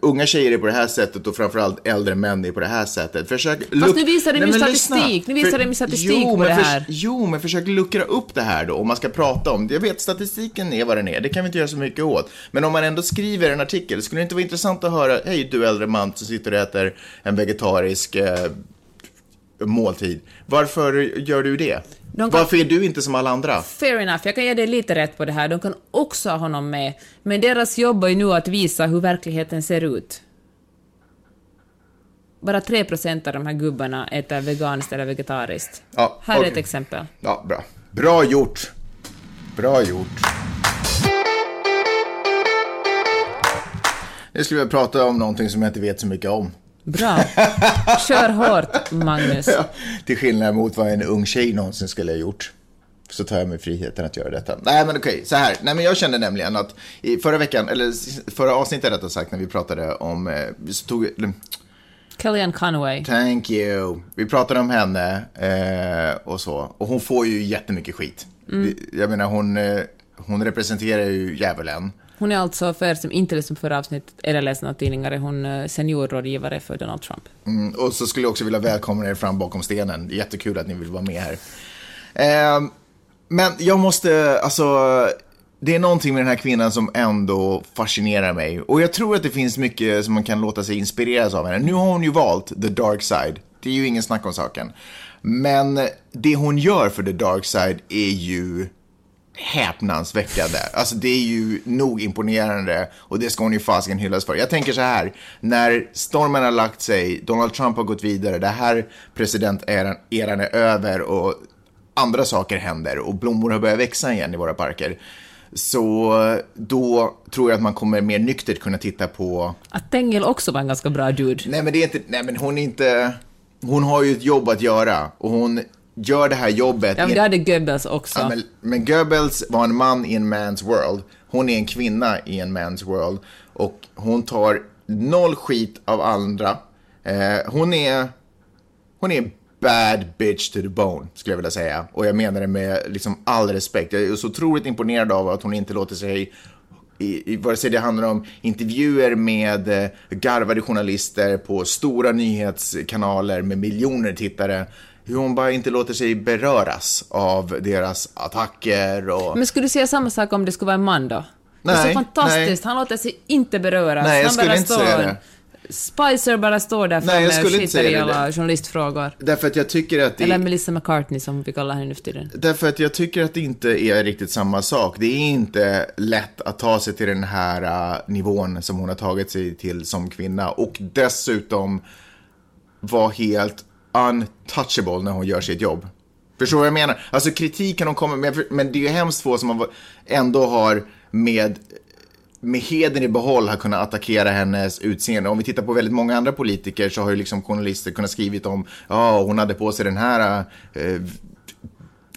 unga tjejer är på det här sättet och framförallt äldre män är på det här sättet. Försök Fast nu visar de ju Nej, men statistik. Nu visar För- de ju statistik jo, på men det här. Jo, men försök luckra upp det här då om man ska prata om det. Jag vet, statistiken är vad den är. Det kan vi inte göra så mycket åt. Men om man ändå skriver en artikel, skulle det inte vara intressant att höra, hej du äldre man som sitter och äter en vegetarisk eh, måltid. Varför gör du det? De kan- Varför är du inte som alla andra? Fair enough, jag kan ge dig lite rätt på det här. De kan också ha honom med. Men deras jobb är ju nu att visa hur verkligheten ser ut. Bara 3% av de här gubbarna äter veganskt eller vegetariskt. Ja, här är okej. ett exempel. Ja, bra. Bra gjort. Bra gjort. Nu skulle vi prata om någonting som jag inte vet så mycket om. Bra. Kör hårt, Magnus. Ja, till skillnad mot vad en ung tjej någonsin skulle ha gjort. Så tar jag mig friheten att göra detta. Nej men okej, så här. Nej men jag kände nämligen att i förra veckan, eller förra avsnittet rättare sagt, när vi pratade om, eh, så tog, Kellyanne Conway. thank you. Vi pratade om henne eh, och så. Och hon får ju jättemycket skit. Jag menar hon, eh, hon representerar ju djävulen. Hon är alltså, för er som inte lyssnade på förra avsnittet eller läste några tidningar, är hon eh, seniorrådgivare för Donald Trump. Mm, och så skulle jag också vilja välkomna er fram bakom stenen. Jättekul att ni vill vara med här. Eh, men jag måste, alltså, det är någonting med den här kvinnan som ändå fascinerar mig. Och jag tror att det finns mycket som man kan låta sig inspireras av henne. Nu har hon ju valt the dark side. Det är ju ingen snack om saken. Men det hon gör för the dark side är ju häpnadsväckande. Alltså det är ju nog imponerande och det ska hon ju fasiken hyllas för. Jag tänker så här, när stormen har lagt sig, Donald Trump har gått vidare, det här presidenteran eran är över och andra saker händer och blommor har börjat växa igen i våra parker. Så då tror jag att man kommer mer nyktert kunna titta på Att Tengil också var en ganska bra dude. Nej men det är inte, nej men hon är inte, hon har ju ett jobb att göra och hon gör det här jobbet. Ja, men det hade Goebbels också. Ja, men, men Goebbels var en man i en man's world. Hon är en kvinna i en man's world. Och hon tar noll skit av andra. Eh, hon är, hon är bad bitch to the bone, skulle jag vilja säga. Och jag menar det med liksom all respekt. Jag är så otroligt imponerad av att hon inte låter sig i, i, vare sig det handlar om intervjuer med eh, garvade journalister på stora nyhetskanaler med miljoner tittare, hur hon bara inte låter sig beröras av deras attacker och... Men skulle du säga samma sak om det skulle vara en man då? det är Nej, så fantastiskt, nej. han låter sig inte beröras. Nej, jag han skulle inte säga det. Spicer bara står där Nej, framme och skiter i säga det. alla journalistfrågor. Därför att jag tycker att det... Eller Melissa McCartney som vi kallar henne nu för tiden. Därför att jag tycker att det inte är riktigt samma sak. Det är inte lätt att ta sig till den här uh, nivån som hon har tagit sig till som kvinna. Och dessutom vara helt untouchable när hon gör sitt jobb. Förstår du vad jag menar? Alltså kritiken hon kommer med, men det är ju hemskt få som har- ändå har med med heden i behåll har kunnat attackera hennes utseende. Om vi tittar på väldigt många andra politiker så har ju liksom journalister kunnat skrivit om, ja, hon hade på sig den här eh,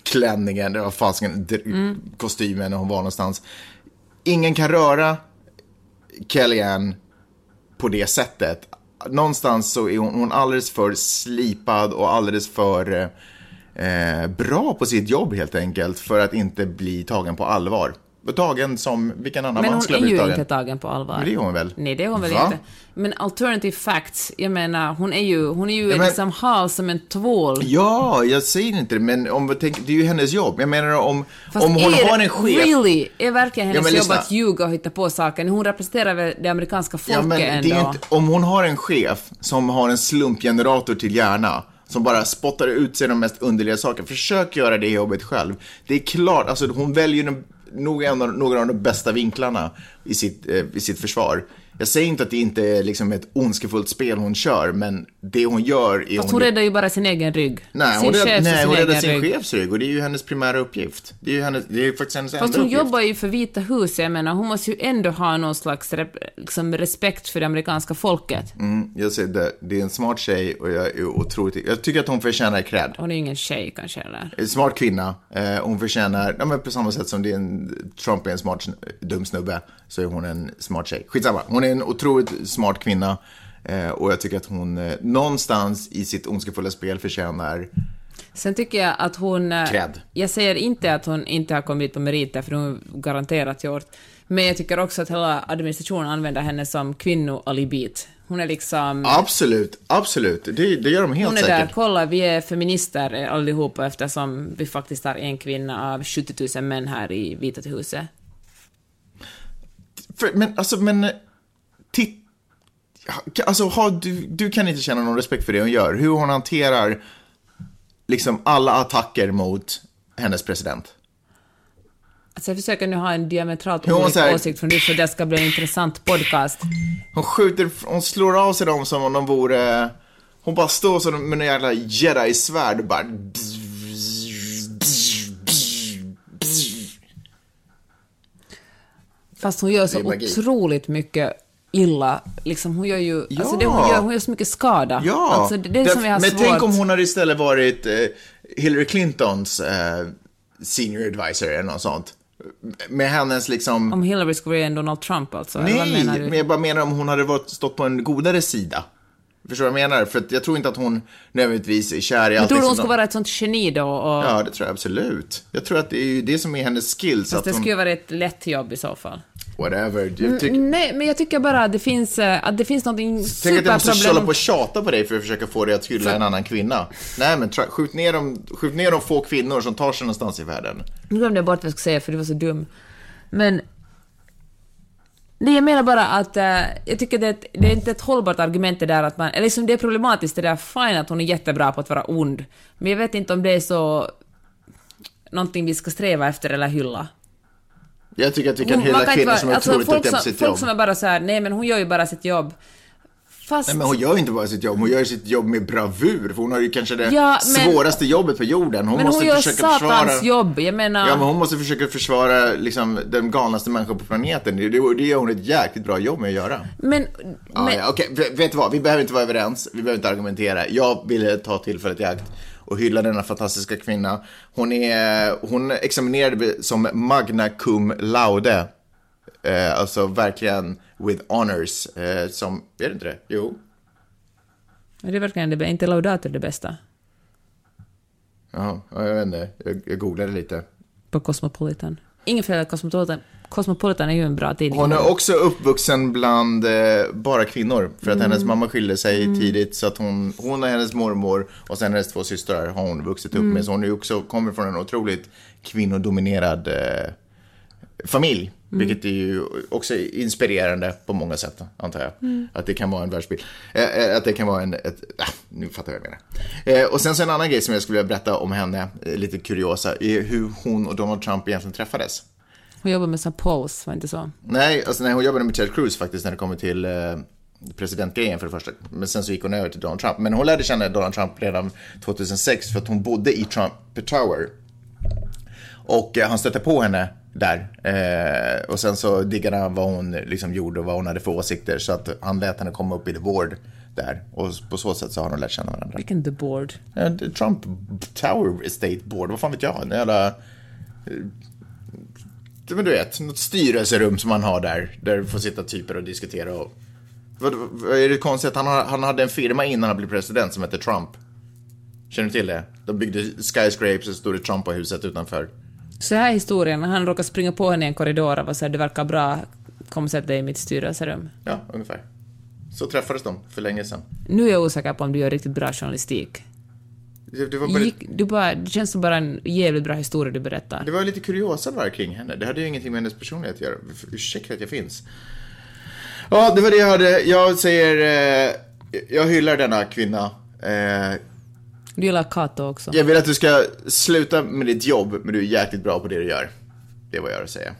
klänningen, eller vad fasiken, kostymen när hon var någonstans. Ingen kan röra Kellyanne på det sättet. Någonstans så är hon, hon alldeles för slipad och alldeles för eh, eh, bra på sitt jobb helt enkelt för att inte bli tagen på allvar. Tagen som vilken annan Men man hon skulle är ha ju blivit tagen. inte tagen på allvar. Men det är hon väl? Nej, det är hon väl Va? inte. Men alternative facts, jag menar, hon är ju, hon är ju Ja, men- liksom hal som en tvål. Ja, jag säger inte det, men om vi tänker, det är ju hennes jobb. Jag menar om, Fast om hon är, har en chef. Really? Är verkligen hennes Ja, men jobb lyssna. att ljuga och hitta på saker? Hon representerar väl det amerikanska folket Ja, men det ändå? är ju inte, om hon har en chef som har en slumpgenerator till hjärna, som bara spottar ut sig de mest underliga saker, försök göra det jobbet själv. Det är klart, alltså hon väljer de, nog en av, några av de bästa vinklarna i sitt, eh, i sitt försvar. Jag säger inte att det inte är liksom ett ondskefullt spel hon kör, men det hon gör är Fast hon räddar ju bara sin egen rygg. Nej, sin hon, rädd, chefs nej, sin hon räddar sin rygg. chefs rygg och det är ju hennes primära uppgift. Det är ju hennes, det är ju faktiskt hennes Fast enda hon uppgift. jobbar ju för Vita huset, jag menar, hon måste ju ändå ha någon slags liksom respekt för det amerikanska folket. Mm, jag säger det, det är en smart tjej och jag är otroligt, jag tycker att hon förtjänar cred. Hon är ju ingen tjej kanske heller. En smart kvinna, eh, hon förtjänar, ja, men på samma sätt som det är en, Trump är en smart, dum snubbe, så är hon en smart tjej. Skitsamma, hon är en otroligt smart kvinna. Eh, och jag tycker att hon eh, någonstans i sitt ondskefulla spel förtjänar Sen tycker jag att hon... eh, Cred. Jag säger inte att hon inte har kommit på meriter, för hon har garanterat gjort. Men jag tycker också att hela administrationen använder henne som kvinnoalibit. Hon är liksom... Absolut, absolut. Det, det gör de helt Hon är säkert. där, kolla vi är feminister eh, allihopa eftersom vi faktiskt har en kvinna av 70 000 män här i Vita huset. För, men alltså, men... Titt, alltså, har, du, du kan inte känna någon respekt för det hon gör. Hur hon hanterar liksom alla attacker mot hennes president. Alltså jag försöker nu ha en diametralt olika här- åsikt från dig för det ska bli en intressant podcast. Hon skjuter, hon slår av sig dem som om de vore... Hon bara står så med en jävla jedi-svärd och bara... Fast hon gör så otroligt mycket illa. Liksom, hon gör ju... Ja. Alltså det hon gör, hon gör så mycket skada. Ja! Alltså det, det det som jag men svårt... tänk om hon hade istället varit eh, Hillary Clintons eh, senior advisor eller något sånt. Med hennes liksom... Om Hillary skulle vara en Donald Trump alltså? Nej, men jag bara menar om hon hade varit, stått på en godare sida. Förstår du vad jag menar? För jag tror inte att hon nödvändigtvis är kär i allt. tror du hon de- vara ett sånt geni då och... Ja, det tror jag absolut. Jag tror att det är ju det som är hennes skills. Fast det hon... skulle vara ett lätt jobb i så fall. Whatever. Jag tycker... Nej, men jag tycker bara att det finns, eh, att det finns någonting Tänk att jag måste hålla på och tjata på dig för att försöka få dig att hylla en annan kvinna. Nej, men skjut ner, de, skjut ner de få kvinnor som tar sig någonstans i världen. Nu glömde jag bort vad jag skulle säga för det var så dum. Men... Nej, jag menar bara att eh, jag tycker det är, ett, det är inte ett hållbart argument det där att man... Eller liksom det är problematiskt det där, fine att hon är jättebra på att vara ond. Men jag vet inte om det är så... Någonting vi ska sträva efter eller hylla. Jag tycker att vi kan Hon- hylla kvinnor vara- som är alltså, otroligt folk duktiga på sitt folk jobb. som är bara så här, nej men hon gör ju bara sitt jobb. Fast... Nej, men hon gör ju inte bara sitt jobb, hon gör ju sitt jobb med bravur. För hon har ju kanske det Ja, men- svåraste jobbet på jorden. Hon men måste hon gör försöka satans försvara... jobb, jag menar... Ja, men hon måste försöka försvara liksom, den galnaste människan på planeten. Det, det, det gör hon ett jäkligt bra jobb med att göra. men, Ja, men ja, okej, V- vet du vad? Vi behöver inte vara överens, vi behöver inte argumentera. Jag ville ta tillfället i akt och hylla denna fantastiska kvinna. Hon, är, hon examinerade som magna cum laude Eh, alltså verkligen with honors. Eh, som, är det inte det? Jo. Är det verkligen det, inte laudator det bästa? Ja, jag vet inte. Jag, jag googlade lite. På Cosmopolitan. Ingen att Cosmopolitan, Cosmopolitan är ju en bra tidning. Hon är också uppvuxen bland eh, bara kvinnor. För att Mm. hennes mamma skilde sig tidigt. Så att hon, hon och hennes mormor och sen hennes två systrar har hon vuxit upp Mm. med. Så hon är också, kommer från en otroligt kvinnodominerad eh, familj. Mm. Vilket är ju också inspirerande på många sätt, antar jag. Mm. Att det kan vara en världsbild. Eh, eh, att det kan vara en... Ett, ah, nu fattar jag vad jag menar. Eh, och sen så en annan grej som jag skulle vilja berätta om henne, eh, lite kuriosa, är hur hon och Donald Trump egentligen träffades. Hon jobbar med St. Pauls, var inte så? Nej, alltså nej, hon jobbade med Ted Cruz faktiskt när det kommer till eh, presidentgrejen för det första. Men sen så gick hon över till Donald Trump. Men hon lärde känna Donald Trump redan 2006 för att hon bodde i Trump Tower. Och eh, han stötte på henne där. Eh, och sen så diggade han vad hon liksom gjorde och vad hon hade för åsikter. Så att han lät henne komma upp i the board där. Och på så sätt så har de lärt känna varandra. Vilken the board. Eh, Trump Tower Estate Board, vad fan vet jag? En jävla... eh, Men du vet, något styrelserum som man har där. Där det får sitta typer och diskutera och... Vad, vad, är det konstigt att han, har- han hade en firma innan han blev president som hette Trump? Känner du till det? De byggde skyscrapes och så stod det Trump på huset utanför. Så här är historien, när han råkar springa på henne i en korridor och var så här, det verkar bra, kom och sätt dig i mitt styrelserum. Ja, ungefär. Så träffades de för länge sedan. Nu är jag osäker på om du gör riktigt bra journalistik. Det, det, var, bara, Gick, du bara, det känns som bara en jävligt bra historia du berättar. det var lite kuriosa bara kring henne. Det hade ju ingenting med hennes personlighet att göra. Ursäkta att jag finns. Ja, det var det jag hade. Jag säger... Eh, jag hyllar denna kvinna. Eh, du gillar Kato också. jag vill att du ska sluta med ditt jobb, men du är jäkligt bra på det du gör. Det är vad jag har att säga.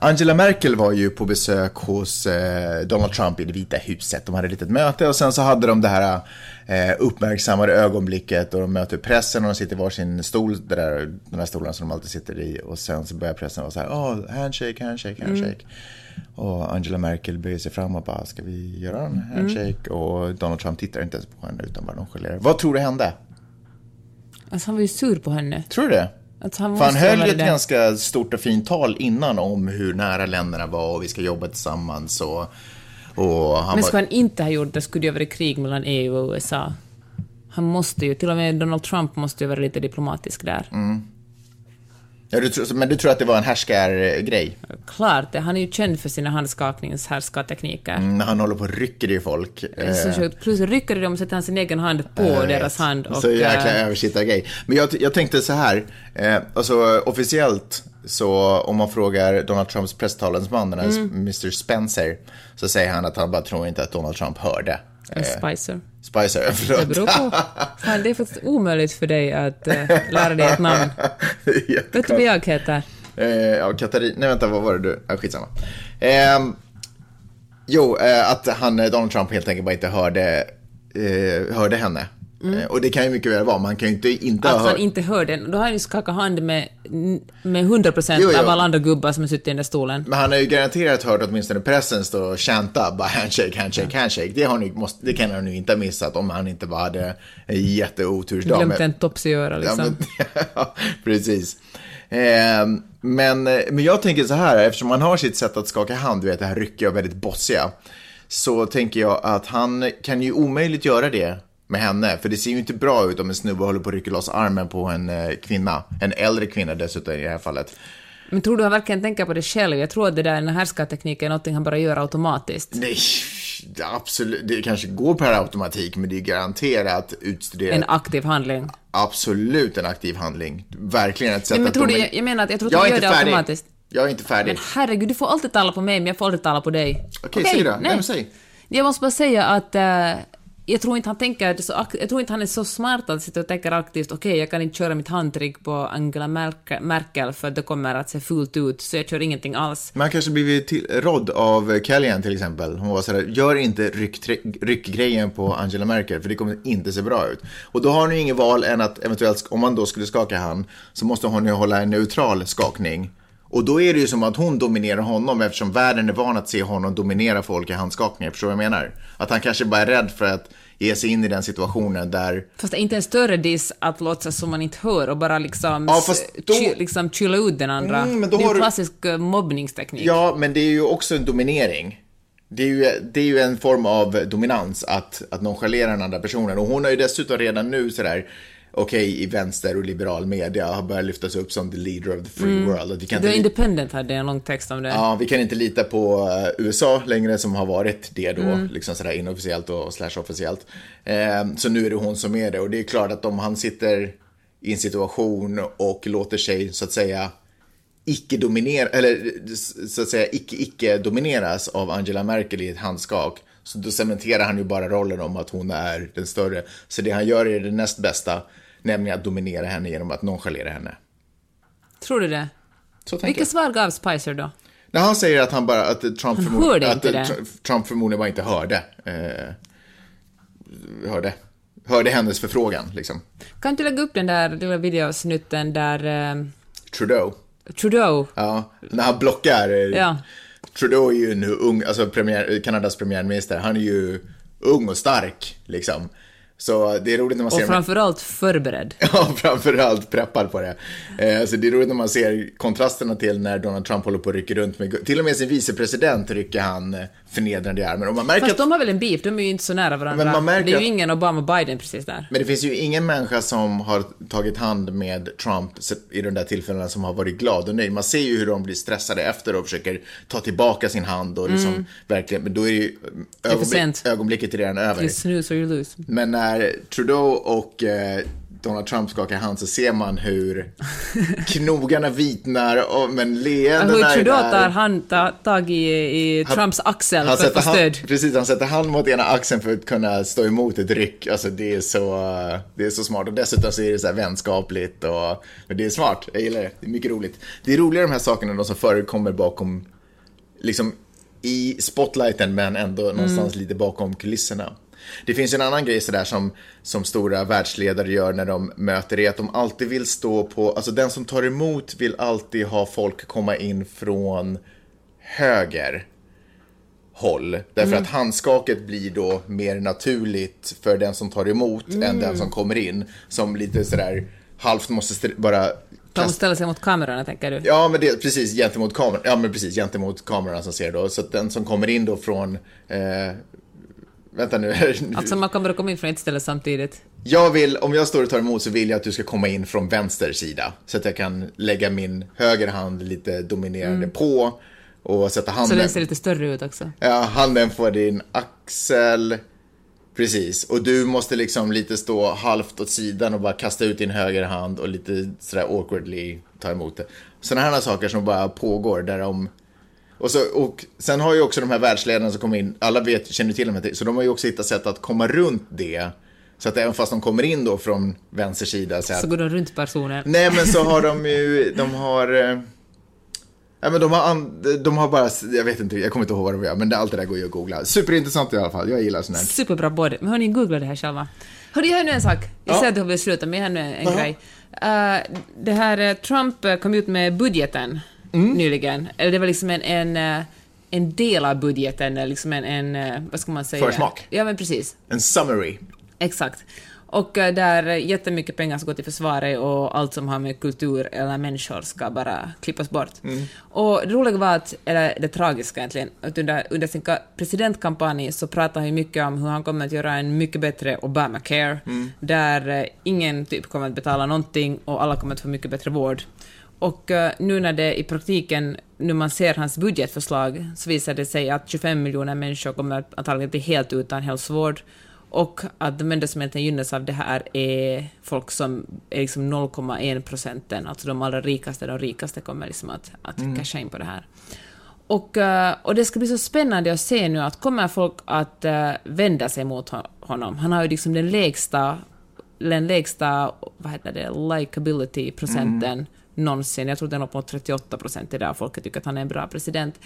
Angela Merkel var ju på besök hos eh, Donald Trump i det vita huset. De hade ett litet möte och sen så hade de det här eh, uppmärksammade ögonblicket och de möter pressen och de sitter i varsin stol, där, den där stolen som de alltid sitter i. Och sen så börjar pressen vara så här, oh, handshake, handshake, handshake. Och Angela Merkel böjer sig fram och bara, ska vi göra en handshake? Och Donald Trump tittar inte ens på henne utan bara nonchalerar. Vad tror du hände? Alltså han var ju sur på henne. Tror du det? Att han För han höll ju ett det. ganska stort och fint tal innan om hur nära länderna var och vi ska jobba tillsammans och, och han Men skulle han inte ha gjort det skulle det ju ha varit krig mellan EU och USA. Han måste ju, till och med Donald Trump måste ju vara lite diplomatisk där. Mm. Ja, du tror, men du tror att det var en härskargrej? Klart det, han är ju känd för sina handskakningshärskartekniker. Mm, han håller på och rycker i folk. Så Eh, sjukt. Plus rycker de och sätter han sin egen hand på jag deras hand. Och, så jäkla eh, översittargrej. Men jag, jag tänkte så här, eh, alltså officiellt så om man frågar Donald Trumps presstalesman, den här Mm. Mr Spencer, så säger han att han bara tror inte att Donald Trump hörde. En Spicer. Spicer, Det förlåt. beror på. Fan, det är faktiskt omöjligt för dig att eh, lära dig ett namn. Vet du vad jag heter? Eh, ja, Katarina, nej vänta, vad var det du, ja, skitsamma. Eh, jo, eh, att han, eh, Donald Trump helt enkelt bara inte hörde, eh, hörde henne. Eh, och det kan ju mycket väl vara, man kan ju inte inte Att ha han hört. inte hörde den. Då har han ju skakat hand med, med 100% Jo, jo. av alla andra gubbar som har suttit i den där stolen. Men han har ju garanterat hört åtminstone pressen stå och chanta, bara handshake, handshake, handshake. Det, har ni, måste, det kan han ju inte ha missat om han inte bara hade en jätteotursdag. Glömt en tops i örat Ja, liksom. men, ja, precis. Eh, men, men jag tänker så här, eftersom han har sitt sätt att skaka hand, du vet det här ryckiga och väldigt bossiga, så tänker jag att han kan ju omöjligt göra det med henne, för det ser ju inte bra ut om en snubbe håller på att rycka loss armen på en eh, kvinna, en äldre kvinna dessutom i det här fallet. Men tror du han verkligen tänker på det själv? Jag tror att det där, den här härskartekniken är någonting han bara gör automatiskt. Nej, absolut, det kanske går per automatik, men det är garanterat utstuderat. En aktiv handling. Absolut en aktiv handling. Verkligen ett sätt Nej, men att... tror de du, jag, jag menar att jag tror jag att är du gör det färdig. automatiskt. Jag är inte färdig. Men herregud, du får alltid tala på mig, men jag får aldrig tala på dig. Okej, säg då. Nej, men säg. Jag måste bara säga att eh, jag tror inte han tänker så, jag tror inte han är så smart att sitta och tänka aktivt okej, jag kan inte köra mitt handtryck på Angela Merkel, för det kommer att se fult ut, så jag kör ingenting alls. Man kanske blivit till, rådd av Kellyanne till exempel. Hon var sådär, gör inte ryck, ryckgrejen på Angela Merkel för det kommer inte se bra ut. Och då har hon ju inget val än att eventuellt, om man då skulle skaka hand, så måste hon ju hålla en neutral skakning. Och då är det ju som att hon dominerar honom eftersom världen är van att se honom dominera folk i handskakningar. Förstår du vad jag menar? Att han kanske bara är rädd för att ge sig in i den situationen där... Fast inte en större diss att låtsas som man inte hör och bara liksom, Ja, då- chi- liksom chilla ut den andra. Mm, det är ju du- klassisk eh, mobbningsteknik. Ja, men det är ju också en dominering. Det är ju, det är ju en form av dominans att, att nonchalera den andra personen. Och hon har ju dessutom redan nu sådär, okej, i vänster och liberal media har börjat lyftas upp som the leader of the free world. Att vi kan The Independent hade en lång text om det. ja, vi kan inte lita på eh, USA längre som har varit det då, liksom sådär inofficiellt och slash officiellt. Eh, så nu är det hon som är det. Och det är klart att om han sitter i en situation och låter sig, så att säga, icke-dominera, eller så att säga icke-icke-domineras av Angela Merkel i ett handskak. Så då cementerar han ju bara rollen om att hon är den större. Så det han gör är det näst bästa, nämligen att dominera henne genom att nonchalera henne. Tror du det? Jag. svar gav Spicer då? När han säger att han bara, att Trump, förmod- hörde att Trump förmodligen bara inte hörde. Eh, hörde. Hörde hennes förfrågan, liksom. Kan du lägga upp den där lilla videosnutten där eh, Trudeau. Trudeau, Ja, när han blockar. eh, ja, Trudeau är ju en ung, alltså premiär, Kanadas premiärminister, han är ju ung och stark, liksom. Så det är roligt när man och ser... framförallt förberedd. Ja, framförallt preppad på det. Eh, så det är roligt när man ser kontrasterna till när Donald Trump håller på att rycka runt med, till och med sin vicepresident rycker han förnedrande i armen. Och man märker Fast att, de har väl en beef, de är ju inte så nära varandra. Men man märker det är ju ingen Obama-Biden precis där. men det finns ju ingen människa som har tagit hand med Trump i de där tillfällena som har varit glad och nöjd. Man ser ju hur de blir stressade efter och försöker ta tillbaka sin hand och liksom verkligen, men då är det ju ögonblick, ögonblicket är redan över. You snooze or you lose. Men när Trudeau och eh, Donald Trump skakar hand så ser man hur knogarna vitnar, och, men leendena Hur är Trudeau där. tar hand, tar tag i, i Trumps axel för att få stöd. precis, han sätter hand mot ena axeln för att kunna stå emot ett ryck. Alltså det är så, det är så smart. Och dessutom så är det så här vänskapligt och, det är smart. Jag gillar det. Det är mycket roligt. Det är roligare de här sakerna, de som förekommer bakom, liksom i spotlighten men ändå någonstans lite bakom kulisserna. Det finns en annan grej sådär som, som stora världsledare gör när de möter det, att de alltid vill stå på, alltså den som tar emot vill alltid ha folk komma in från höger håll. Därför att handskaket blir då mer naturligt för den som tar emot än den som kommer in. Som lite sådär halvt måste st- bara De måste ställa sig mot kamerorna, tänker du? Ja, men det precis gentemot kameran. Ja, men precis gentemot kameran som ser då. Så att den som kommer in då från... Eh, vänta nu. Alltså man kan bara komma in från ett ställe samtidigt. Jag vill, om jag står och tar emot så vill jag att du ska komma in från vänster sida. Så att jag kan lägga min höger hand lite dominerande på och sätta Mm. Så handen. den ser lite större ut också. Ja, handen på din axel. Precis, och du måste liksom lite stå halvt åt sidan och bara kasta ut din höger hand och lite sådär awkwardly ta emot det. Sådana här saker som bara pågår där de... Och, så, och sen har ju också de här världsledarna som kommer in, alla vet, känner till dem, så de har ju också hittat sätt att komma runt det. Så att även fast de kommer in då från vänster sida så att, Så går de runt personen. Nej, men så har de ju, de har... eh, Ja, men de har, de har bara, jag vet inte, jag kommer inte ihåg vad de gör, men det, allt det där går ju att googla. Superintressant i alla fall, jag gillar sånt här. Superbra både. Men hörni, googla det här själva. Hörni, jag har nu en sak. Jag Ja. ser att du har velat sluta, men jag har nu en Jaha. grej. Uh, det här, eh, Trump kom ut med budgeten Mm. nyligen. Eller det var liksom en, en, eh, en del av budgeten, eller liksom en, en, eh, vad ska man säga? Försmak. Ja, men precis. En summary. Exakt. Och eh, där jättemycket pengar ska gå till försvaret och allt som har med kultur eller människor ska bara klippas bort. Och det roliga var att, eller det tragiska egentligen, att under, under sin ka- presidentkampanj så pratade han mycket om hur han kommer att göra en mycket bättre Obamacare, där eh, ingen typ kommer att betala någonting och alla kommer att få mycket bättre vård. Och eh, nu när det i praktiken, nu man ser hans budgetförslag, så visar det sig att 25 miljoner människor kommer att antagligen bli helt utan hälsovård. Och att de enda som egentligen gynnas av det här är folk som är liksom 0,1 procenten, alltså de allra rikaste, de rikaste kommer liksom att, att casha in på det här. Och, eh, och det ska bli så spännande att se nu att kommer folk att eh, vända sig mot ho- honom? Han har ju liksom den lägsta, den lägsta, vad heter det, likability-procenten någonsin. Jag tror den är mot 38 procent idag, folket tycker att han är en bra president.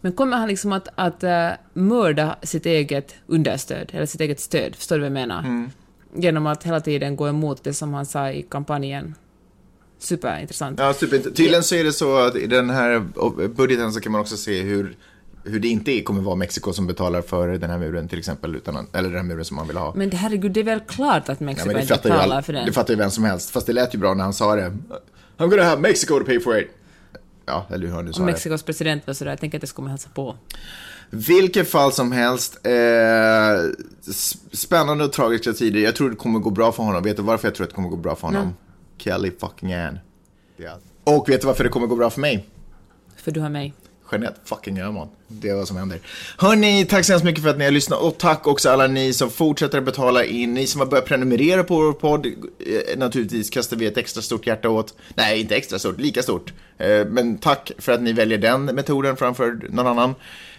Men kommer han liksom att, att uh, mörda sitt eget understöd, eller sitt eget stöd, förstår du vad jag menar? Genom att hela tiden gå emot det som han sa i kampanjen. Superintressant. Ja, super. Tydligen så är det så att i den här budgeten så kan man också se hur hur det inte är, kommer vara Mexiko som betalar för den här muren till exempel, utan, eller den här muren som man vill ha. Men det, herregud, det är väl klart att Mexiko Ja, det inte betalar all, för den. det fattar ju vem som helst, fast det lät ju bra när han sa det. I'm gonna have Mexico to pay for it. Ja, eller hur sa det. Mexikos president var sådär, jag tänker att jag ska komma och hälsa på. Vilket fall som helst, eh, spännande och tragiska tider. Jag tror det kommer gå bra för honom. Vet du varför jag tror att det kommer gå bra för honom? Kelly fucking Ann. Och vet du varför det kommer gå bra för mig? För du har mig. Jeanette fucking Öhman. Det är vad som händer. Hörni, tack så hemskt mycket för att ni har lyssnat och tack också alla ni som fortsätter att betala in. Ni som har börjat prenumerera på vår podd, eh, naturligtvis kastar vi ett extra stort hjärta åt. Nej, inte extra stort, lika stort. Eh, men tack för att ni väljer den metoden framför någon annan.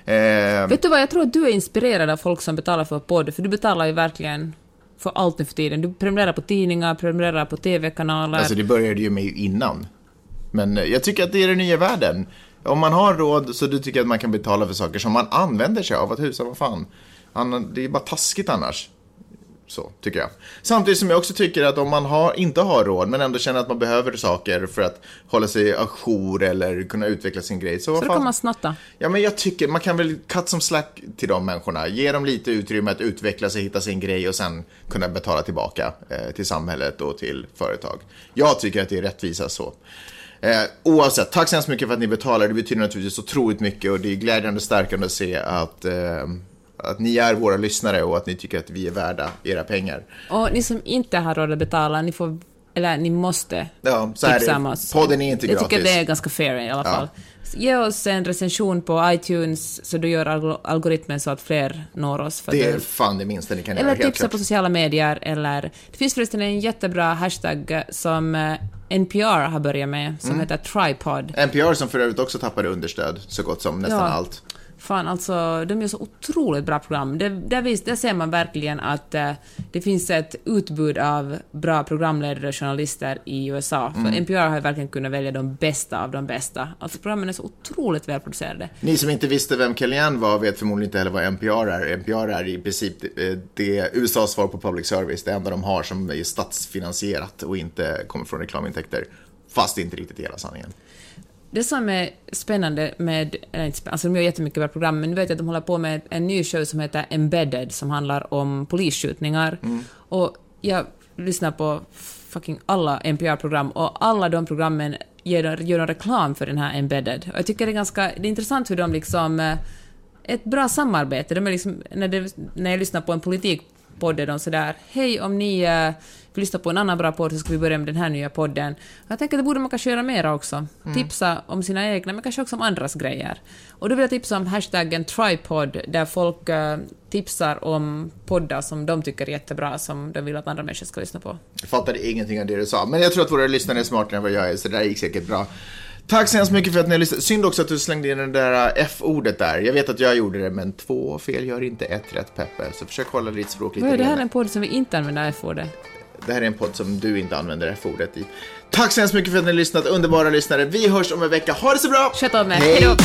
Eh, Vet du vad, jag tror att du är inspirerad av folk som betalar för podd, för du betalar ju verkligen för allt nu för tiden. Du prenumererar på tidningar, prenumererar på TV-kanaler. Alltså det började ju med innan. Men jag tycker att det är den nya världen. Om man har råd så du tycker att man kan betala för saker som man använder sig av. Att husa, vad fan. Det är bara taskigt annars. Så, tycker jag. Samtidigt som jag också tycker att om man har, inte har råd men ändå känner att man behöver saker för att hålla sig ajour eller kunna utveckla sin grej. Så, så då kan man snatta. Ja, men jag tycker man kan väl cut som slack till de människorna. Ge dem lite utrymme att utveckla sig, hitta sin grej och sen kunna betala tillbaka eh, till samhället och till företag. Jag tycker att det är rättvisa så. Eh, oavsett, tack så hemskt mycket för att ni betalar. Det betyder naturligtvis otroligt mycket och det är glädjande stärkande att se att, eh, att ni är våra lyssnare och att ni tycker att vi är värda era pengar. Och ni som inte har råd att betala, ni får, eller ni måste Ja, så här är tipsa det. Podden är inte Jag gratis. tycker det är ganska fair i alla Ja. Ge oss en recension på iTunes så du gör alg- algoritmen så att fler når oss. För Det är fan det minsta ni kan Eller göra, helt tipsa på sociala medier, eller... Det finns förresten en jättebra hashtag som eh, NPR har börjat med, som Mm. heter Tripod. NPR som för övrigt också tappade understöd, så gott som nästan Ja. allt. Fan, alltså, de gör så otroligt bra program. Det, där, vis, där ser man verkligen att eh, det finns ett utbud av bra programledare och journalister i USA. För Mm. NPR har ju verkligen kunnat välja de bästa av de bästa. Alltså programmen är så otroligt välproducerade. Ni som inte visste vem Kellyanne var vet förmodligen inte heller vad NPR är. NPR är i princip eh, det USAs svar på public service. Det enda de har som är statsfinansierat och inte kommer från reklamintäkter. Fast inte riktigt hela sanningen. Det som är spännande med, eller inte spännande, alltså de gör jättemycket bra program, men nu vet jag att de håller på med en ny show som heter Embedded, som handlar om polisskjutningar. Och jag lyssnar på fucking alla NPR-program, och alla de programmen ger, gör en reklam för den här Embedded. Och jag tycker det är ganska, det är intressant hur de liksom, eh, ett bra samarbete, de är liksom, när, det, när jag lyssnar på en politikpodd är de sådär, hej om ni eh, vill lyssna på en annan bra podd så ska vi börja med den här nya podden. Jag tänker att det borde man kanske göra mera också. Tipsa om sina egna, men kanske också om andras grejer. Och då vill jag tipsa om hashtaggen tripod, där folk eh, tipsar om poddar som de tycker är jättebra, som de vill att andra människor ska lyssna på. Jag fattade ingenting av det du sa. Men jag tror att våra lyssnare är smartare än vad jag är, så det där gick säkert bra. Tack så hemskt mycket för att ni har lyssnat. Synd också att du slängde in det där F-ordet där. Jag vet att jag gjorde det, men två fel gör inte ett rätt, Peppe. Så försök hålla ditt språk lite Vad är det här renare. en podd som vi inte använder F-ordet? Det här är en podd som du inte använder F-ordet i. Tack så hemskt mycket för att ni har lyssnat, underbara lyssnare. Vi hörs om en vecka. Ha det så bra! Sköt om er, Hej. hejdå!